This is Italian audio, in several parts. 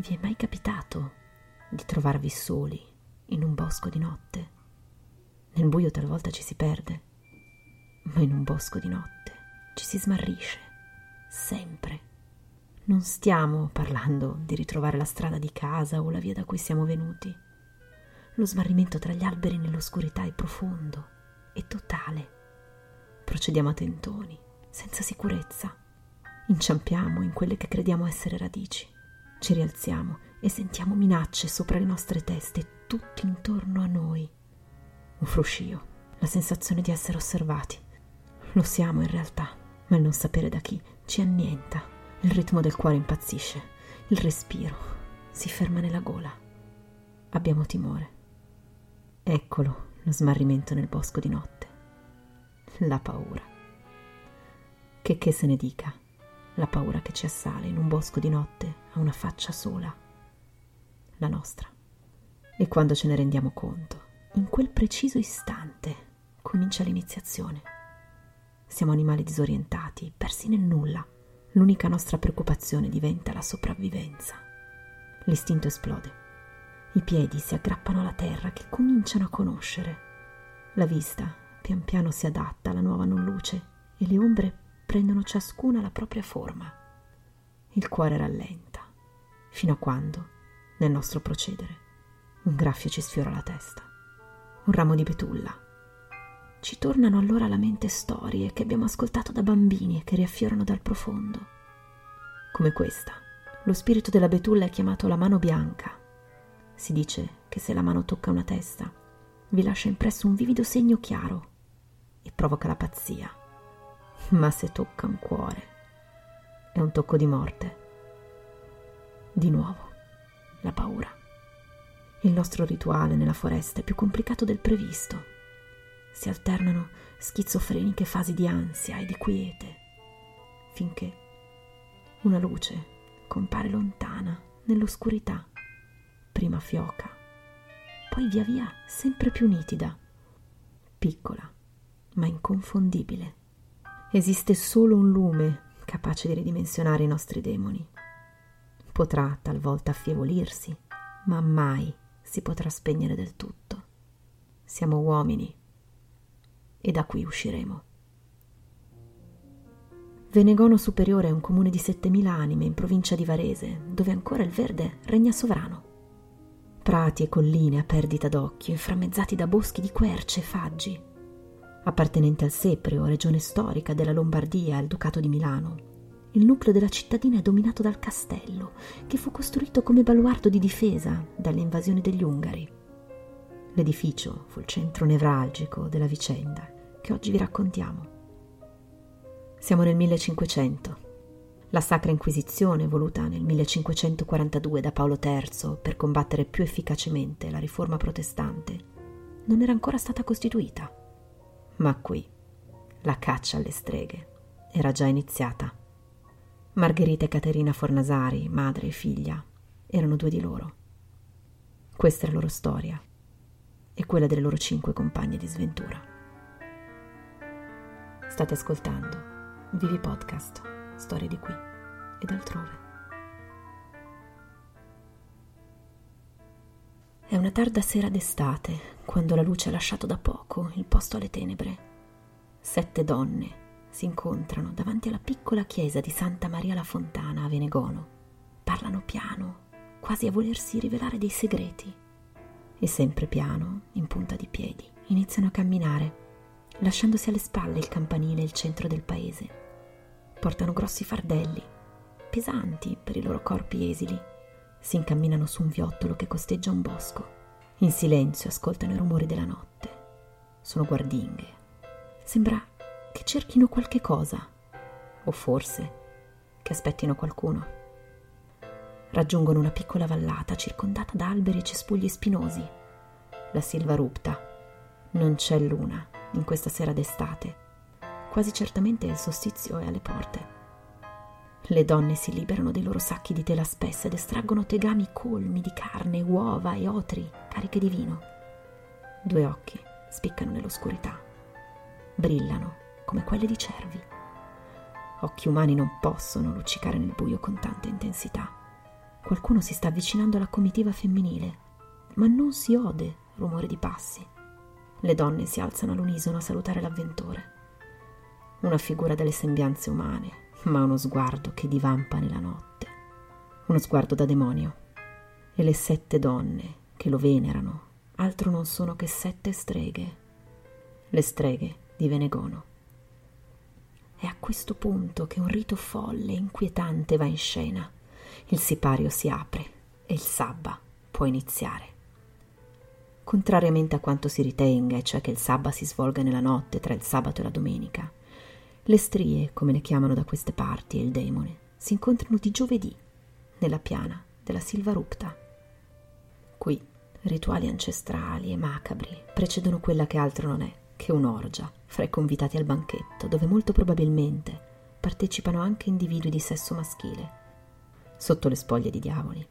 Vi è mai capitato di trovarvi soli in un bosco di notte? Nel buio talvolta ci si perde, ma in un bosco di notte ci si smarrisce, sempre. Non stiamo parlando di ritrovare la strada di casa o la via da cui siamo venuti. Lo smarrimento tra gli alberi nell'oscurità è profondo e totale. Procediamo a tentoni, senza sicurezza. Inciampiamo in quelle che crediamo essere radici. Ci rialziamo e sentiamo minacce sopra le nostre teste, tutti intorno a noi. Un fruscio, la sensazione di essere osservati. Lo siamo in realtà, ma il non sapere da chi ci annienta. Il ritmo del cuore impazzisce, il respiro si ferma nella gola. Abbiamo timore. Eccolo lo smarrimento nel bosco di notte. La paura. Che che se ne dica, la paura che ci assale in un bosco di notte ha una faccia sola, la nostra. E quando ce ne rendiamo conto, in quel preciso istante comincia l'iniziazione. Siamo animali disorientati, persi nel nulla. L'unica nostra preoccupazione diventa la sopravvivenza. L'istinto esplode. I piedi si aggrappano alla terra che cominciano a conoscere. La vista pian piano si adatta alla nuova non luce e le ombre prendono ciascuna la propria forma. Il cuore rallenta, fino a quando, nel nostro procedere, un graffio ci sfiora la testa. Un ramo di betulla. Ci tornano allora alla mente storie che abbiamo ascoltato da bambini e che riaffiorano dal profondo. Come questa. Lo spirito della betulla è chiamato la mano bianca. Si dice che se la mano tocca una testa, vi lascia impresso un vivido segno chiaro e provoca la pazzia ma se tocca un cuore è un tocco di morte. Di nuovo, la paura. Il nostro rituale nella foresta è più complicato del previsto. Si alternano schizofreniche fasi di ansia e di quiete, finché una luce compare lontana nell'oscurità, prima fioca, poi via via sempre più nitida, piccola ma inconfondibile esiste solo un lume capace di ridimensionare i nostri demoni. Potrà talvolta affievolirsi, ma mai si potrà spegnere del tutto. Siamo uomini e da qui usciremo. Venegono Superiore è un comune di 7.000 anime in provincia di Varese, dove ancora il verde regna sovrano. Prati e colline a perdita d'occhio, inframmezzati da boschi di querce e faggi, appartenente al Seprio, regione storica della Lombardia e al Ducato di Milano. Il nucleo della cittadina è dominato dal castello, che fu costruito come baluardo di difesa dalle invasioni degli Ungari. L'edificio fu il centro nevralgico della vicenda che oggi vi raccontiamo. Siamo nel 1500. La Sacra Inquisizione, voluta nel 1542 da Paolo III per combattere più efficacemente la riforma protestante, non era ancora stata costituita. Ma qui la caccia alle streghe era già iniziata. Margherita e Caterina Fornasari, madre e figlia, erano due di loro. Questa è la loro storia e quella delle loro cinque compagne di sventura. State ascoltando Vivi Podcast, storie di qui ed altrove. È una tarda sera d'estate, quando la luce ha lasciato da poco il posto alle tenebre. Sette donne si incontrano davanti alla piccola chiesa di Santa Maria la Fontana a Venegono. Parlano piano, quasi a volersi rivelare dei segreti. E sempre piano, in punta di piedi, iniziano a camminare, lasciandosi alle spalle il campanile e il centro del paese. Portano grossi fardelli, pesanti per i loro corpi esili si incamminano su un viottolo che costeggia un bosco. In silenzio ascoltano i rumori della notte. Sono guardinghe. Sembra che cerchino qualche cosa. O forse che aspettino qualcuno. Raggiungono una piccola vallata circondata da alberi e cespugli spinosi. La silva rupta. Non c'è luna in questa sera d'estate. Quasi certamente il solstizio è alle porte. Le donne si liberano dei loro sacchi di tela spessa ed estraggono tegami colmi di carne, uova e otri cariche di vino. Due occhi spiccano nell'oscurità. Brillano come quelli di cervi. Occhi umani non possono luccicare nel buio con tanta intensità. Qualcuno si sta avvicinando alla comitiva femminile, ma non si ode rumore di passi. Le donne si alzano all'unisono a salutare l'avventore. Una figura delle sembianze umane, ma uno sguardo che divampa nella notte. Uno sguardo da demonio. E le sette donne che lo venerano altro non sono che sette streghe. Le streghe di Venegono. È a questo punto che un rito folle e inquietante va in scena. Il sipario si apre e il sabba può iniziare. Contrariamente a quanto si ritenga, cioè che il sabba si svolga nella notte tra il sabato e la domenica, le strie, come le chiamano da queste parti, e il demone, si incontrano di giovedì nella piana della Silva Rupta. Qui rituali ancestrali e macabri precedono quella che altro non è che un'orgia fra i convitati al banchetto, dove molto probabilmente partecipano anche individui di sesso maschile, sotto le spoglie di diavoli.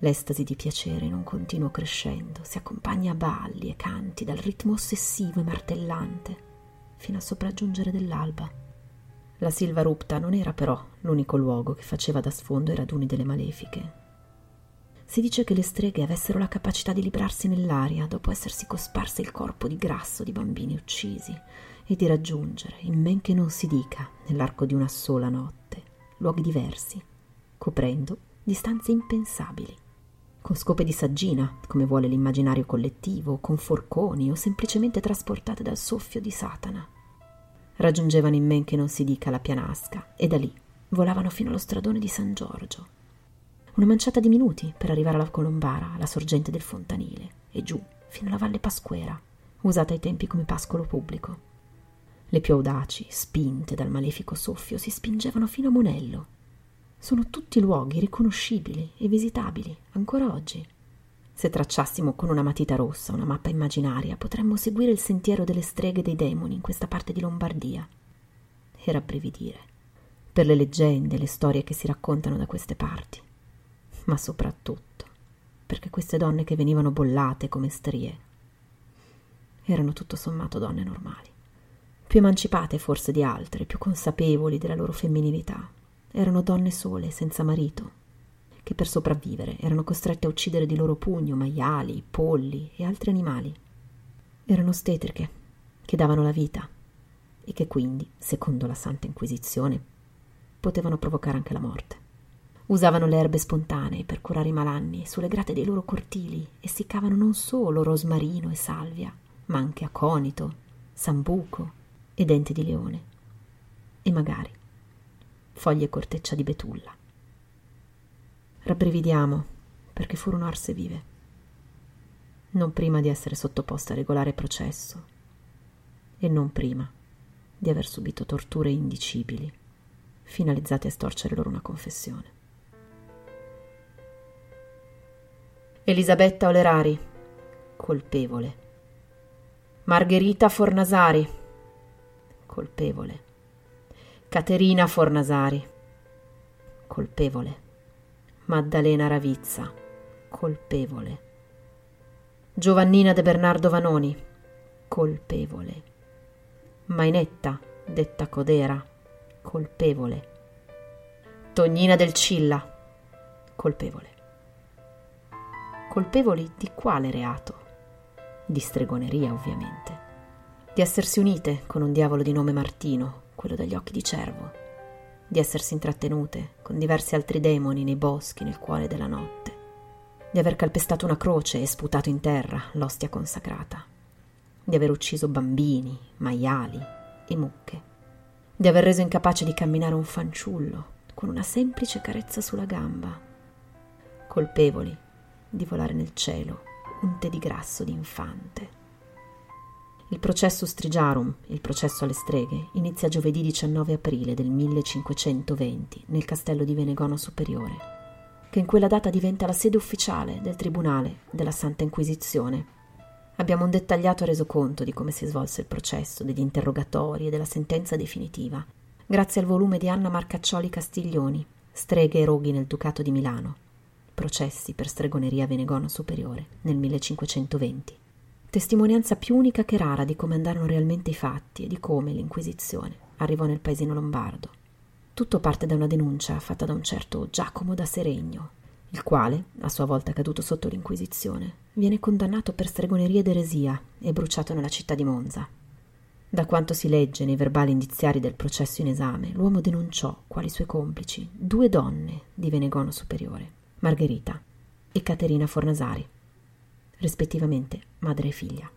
L'estasi di piacere in un continuo crescendo si accompagna a balli e canti dal ritmo ossessivo e martellante fino a sopraggiungere dell'alba. La Silva Rupta non era però l'unico luogo che faceva da sfondo ai raduni delle malefiche, si dice che le streghe avessero la capacità di librarsi nell'aria dopo essersi cosparse il corpo di grasso di bambini uccisi e di raggiungere, in men che non si dica, nell'arco di una sola notte, luoghi diversi, coprendo distanze impensabili, con scope di saggina, come vuole l'immaginario collettivo, con forconi o semplicemente trasportate dal soffio di Satana. Raggiungevano in men che non si dica la pianasca e da lì volavano fino allo stradone di San Giorgio, una manciata di minuti per arrivare alla colombara, alla sorgente del fontanile, e giù fino alla Valle Pasquera, usata ai tempi come pascolo pubblico. Le più audaci, spinte dal malefico soffio, si spingevano fino a Monello. Sono tutti luoghi riconoscibili e visitabili ancora oggi. Se tracciassimo con una matita rossa una mappa immaginaria, potremmo seguire il sentiero delle streghe dei demoni in questa parte di Lombardia e rabbrividire per le leggende e le storie che si raccontano da queste parti ma soprattutto perché queste donne che venivano bollate come strie erano tutto sommato donne normali, più emancipate forse di altre, più consapevoli della loro femminilità. Erano donne sole, senza marito, che per sopravvivere erano costrette a uccidere di loro pugno maiali, polli e altri animali. Erano ostetriche, che davano la vita e che quindi, secondo la Santa Inquisizione, potevano provocare anche la morte. Usavano le erbe spontanee per curare i malanni sulle grate dei loro cortili essiccavano non solo rosmarino e salvia, ma anche aconito, sambuco e dente di leone. E magari foglie e corteccia di betulla. Rabbrividiamo perché furono arse vive, non prima di essere sottoposte a regolare processo e non prima di aver subito torture indicibili finalizzate a storcere loro una confessione. Elisabetta Olerari, colpevole. Margherita Fornasari, colpevole. Caterina Fornasari, colpevole. Maddalena Ravizza, colpevole. Giovannina de Bernardo Vanoni, colpevole. Mainetta, detta Codera, colpevole. Tognina del Cilla, colpevole. Colpevoli di quale reato? Di stregoneria, ovviamente. Di essersi unite con un diavolo di nome Martino, quello dagli occhi di cervo. Di essersi intrattenute con diversi altri demoni nei boschi nel cuore della notte. Di aver calpestato una croce e sputato in terra l'ostia consacrata. Di aver ucciso bambini, maiali e mucche. Di aver reso incapace di camminare un fanciullo con una semplice carezza sulla gamba. Colpevoli di volare nel cielo, unte di grasso d'infante. Il processo Strigiarum, il processo alle streghe, inizia giovedì 19 aprile del 1520 nel castello di Venegono Superiore, che in quella data diventa la sede ufficiale del Tribunale della Santa Inquisizione. Abbiamo un dettagliato resoconto di come si svolse il processo, degli interrogatori e della sentenza definitiva, grazie al volume di Anna Marcaccioli Castiglioni, Streghe e roghi nel Ducato di Milano, processi per stregoneria a Venegono Superiore nel 1520. Testimonianza più unica che rara di come andarono realmente i fatti e di come l'Inquisizione arrivò nel paesino lombardo. Tutto parte da una denuncia fatta da un certo Giacomo da Seregno, il quale, a sua volta caduto sotto l'Inquisizione, viene condannato per stregoneria ed eresia e bruciato nella città di Monza. Da quanto si legge nei verbali indiziari del processo in esame, l'uomo denunciò, quali suoi complici, due donne di Venegono Superiore, Margherita e Caterina Fornasari, rispettivamente madre e figlia.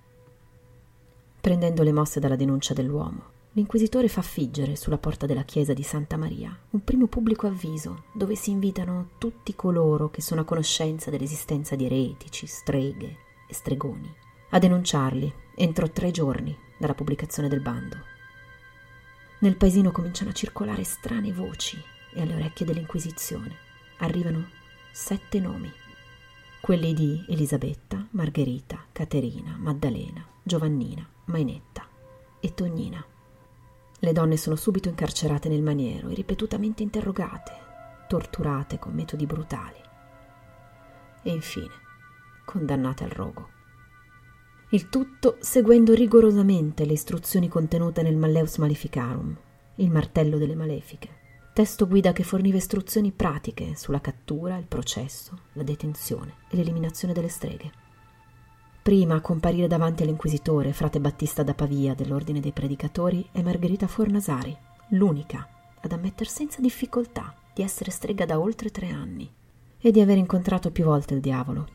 Prendendo le mosse dalla denuncia dell'uomo, l'inquisitore fa figgere sulla porta della chiesa di Santa Maria un primo pubblico avviso dove si invitano tutti coloro che sono a conoscenza dell'esistenza di eretici, streghe e stregoni a denunciarli entro tre giorni dalla pubblicazione del bando. Nel paesino cominciano a circolare strane voci e alle orecchie dell'Inquisizione arrivano sette nomi, quelli di Elisabetta, Margherita, Caterina, Maddalena, Giovannina, Mainetta e Tognina. Le donne sono subito incarcerate nel maniero e ripetutamente interrogate, torturate con metodi brutali e infine condannate al rogo. Il tutto seguendo rigorosamente le istruzioni contenute nel Malleus Maleficarum, il martello delle malefiche, testo guida che forniva istruzioni pratiche sulla cattura, il processo, la detenzione e l'eliminazione delle streghe. Prima a comparire davanti all'inquisitore, frate Battista da Pavia dell'Ordine dei Predicatori, è Margherita Fornasari, l'unica ad ammettere senza difficoltà di essere strega da oltre tre anni e di aver incontrato più volte il diavolo.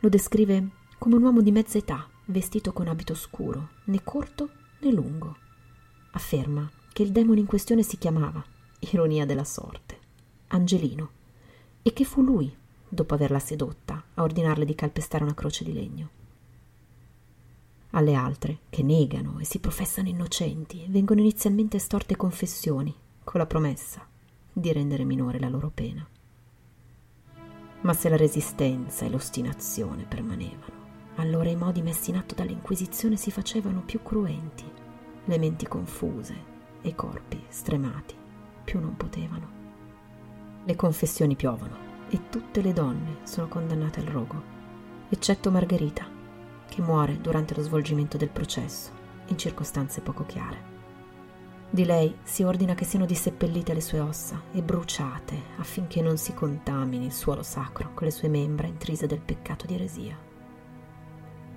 Lo descrive come un uomo di mezza età, vestito con abito scuro, né corto né lungo. Afferma che il demone in questione si chiamava, ironia della sorte, Angelino, e che fu lui, dopo averla sedotta, a ordinarle di calpestare una croce di legno. Alle altre, che negano e si professano innocenti, vengono inizialmente estorte confessioni, con la promessa di rendere minore la loro pena. Ma se la resistenza e l'ostinazione permanevano, allora i modi messi in atto dall'Inquisizione si facevano più cruenti, le menti confuse e i corpi stremati più non potevano. Le confessioni piovono e tutte le donne sono condannate al rogo, eccetto Margherita, che muore durante lo svolgimento del processo, in circostanze poco chiare. Di lei si ordina che siano disseppellite le sue ossa e bruciate affinché non si contamini il suolo sacro con le sue membra intrise del peccato di eresia.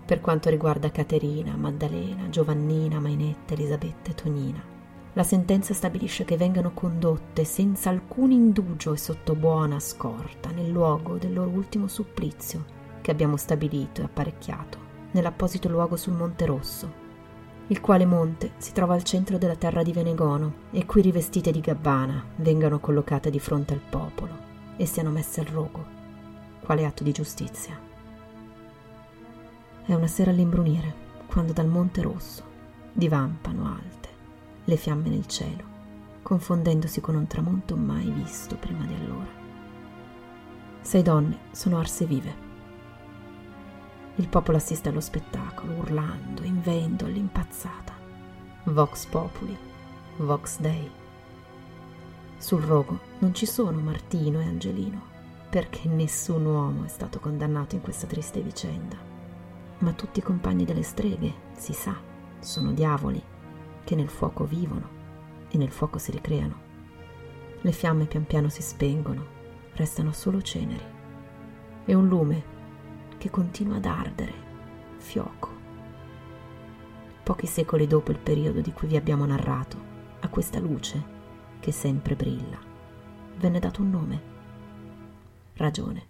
Per quanto riguarda Caterina, Maddalena, Giovannina, Mainetta, Elisabetta e Tonina, la sentenza stabilisce che vengano condotte senza alcun indugio e sotto buona scorta nel luogo del loro ultimo supplizio che abbiamo stabilito e apparecchiato nell'apposito luogo sul Monte Rosso, il quale monte si trova al centro della terra di Venegono e qui rivestite di gabbana vengano collocate di fronte al popolo e siano messe al rogo, quale atto di giustizia. È una sera all'imbrunire, quando dal Monte Rosso divampano alte le fiamme nel cielo, confondendosi con un tramonto mai visto prima di allora. Sei donne sono arse vive il popolo assiste allo spettacolo, urlando, invendo all'impazzata. Vox populi, vox dei. Sul rogo non ci sono Martino e Angelino, perché nessun uomo è stato condannato in questa triste vicenda. Ma tutti i compagni delle streghe, si sa, sono diavoli che nel fuoco vivono e nel fuoco si ricreano. Le fiamme pian piano si spengono, restano solo ceneri e un lume che continua ad ardere, fioco. Pochi secoli dopo il periodo di cui vi abbiamo narrato, a questa luce, che sempre brilla, venne dato un nome. Ragione.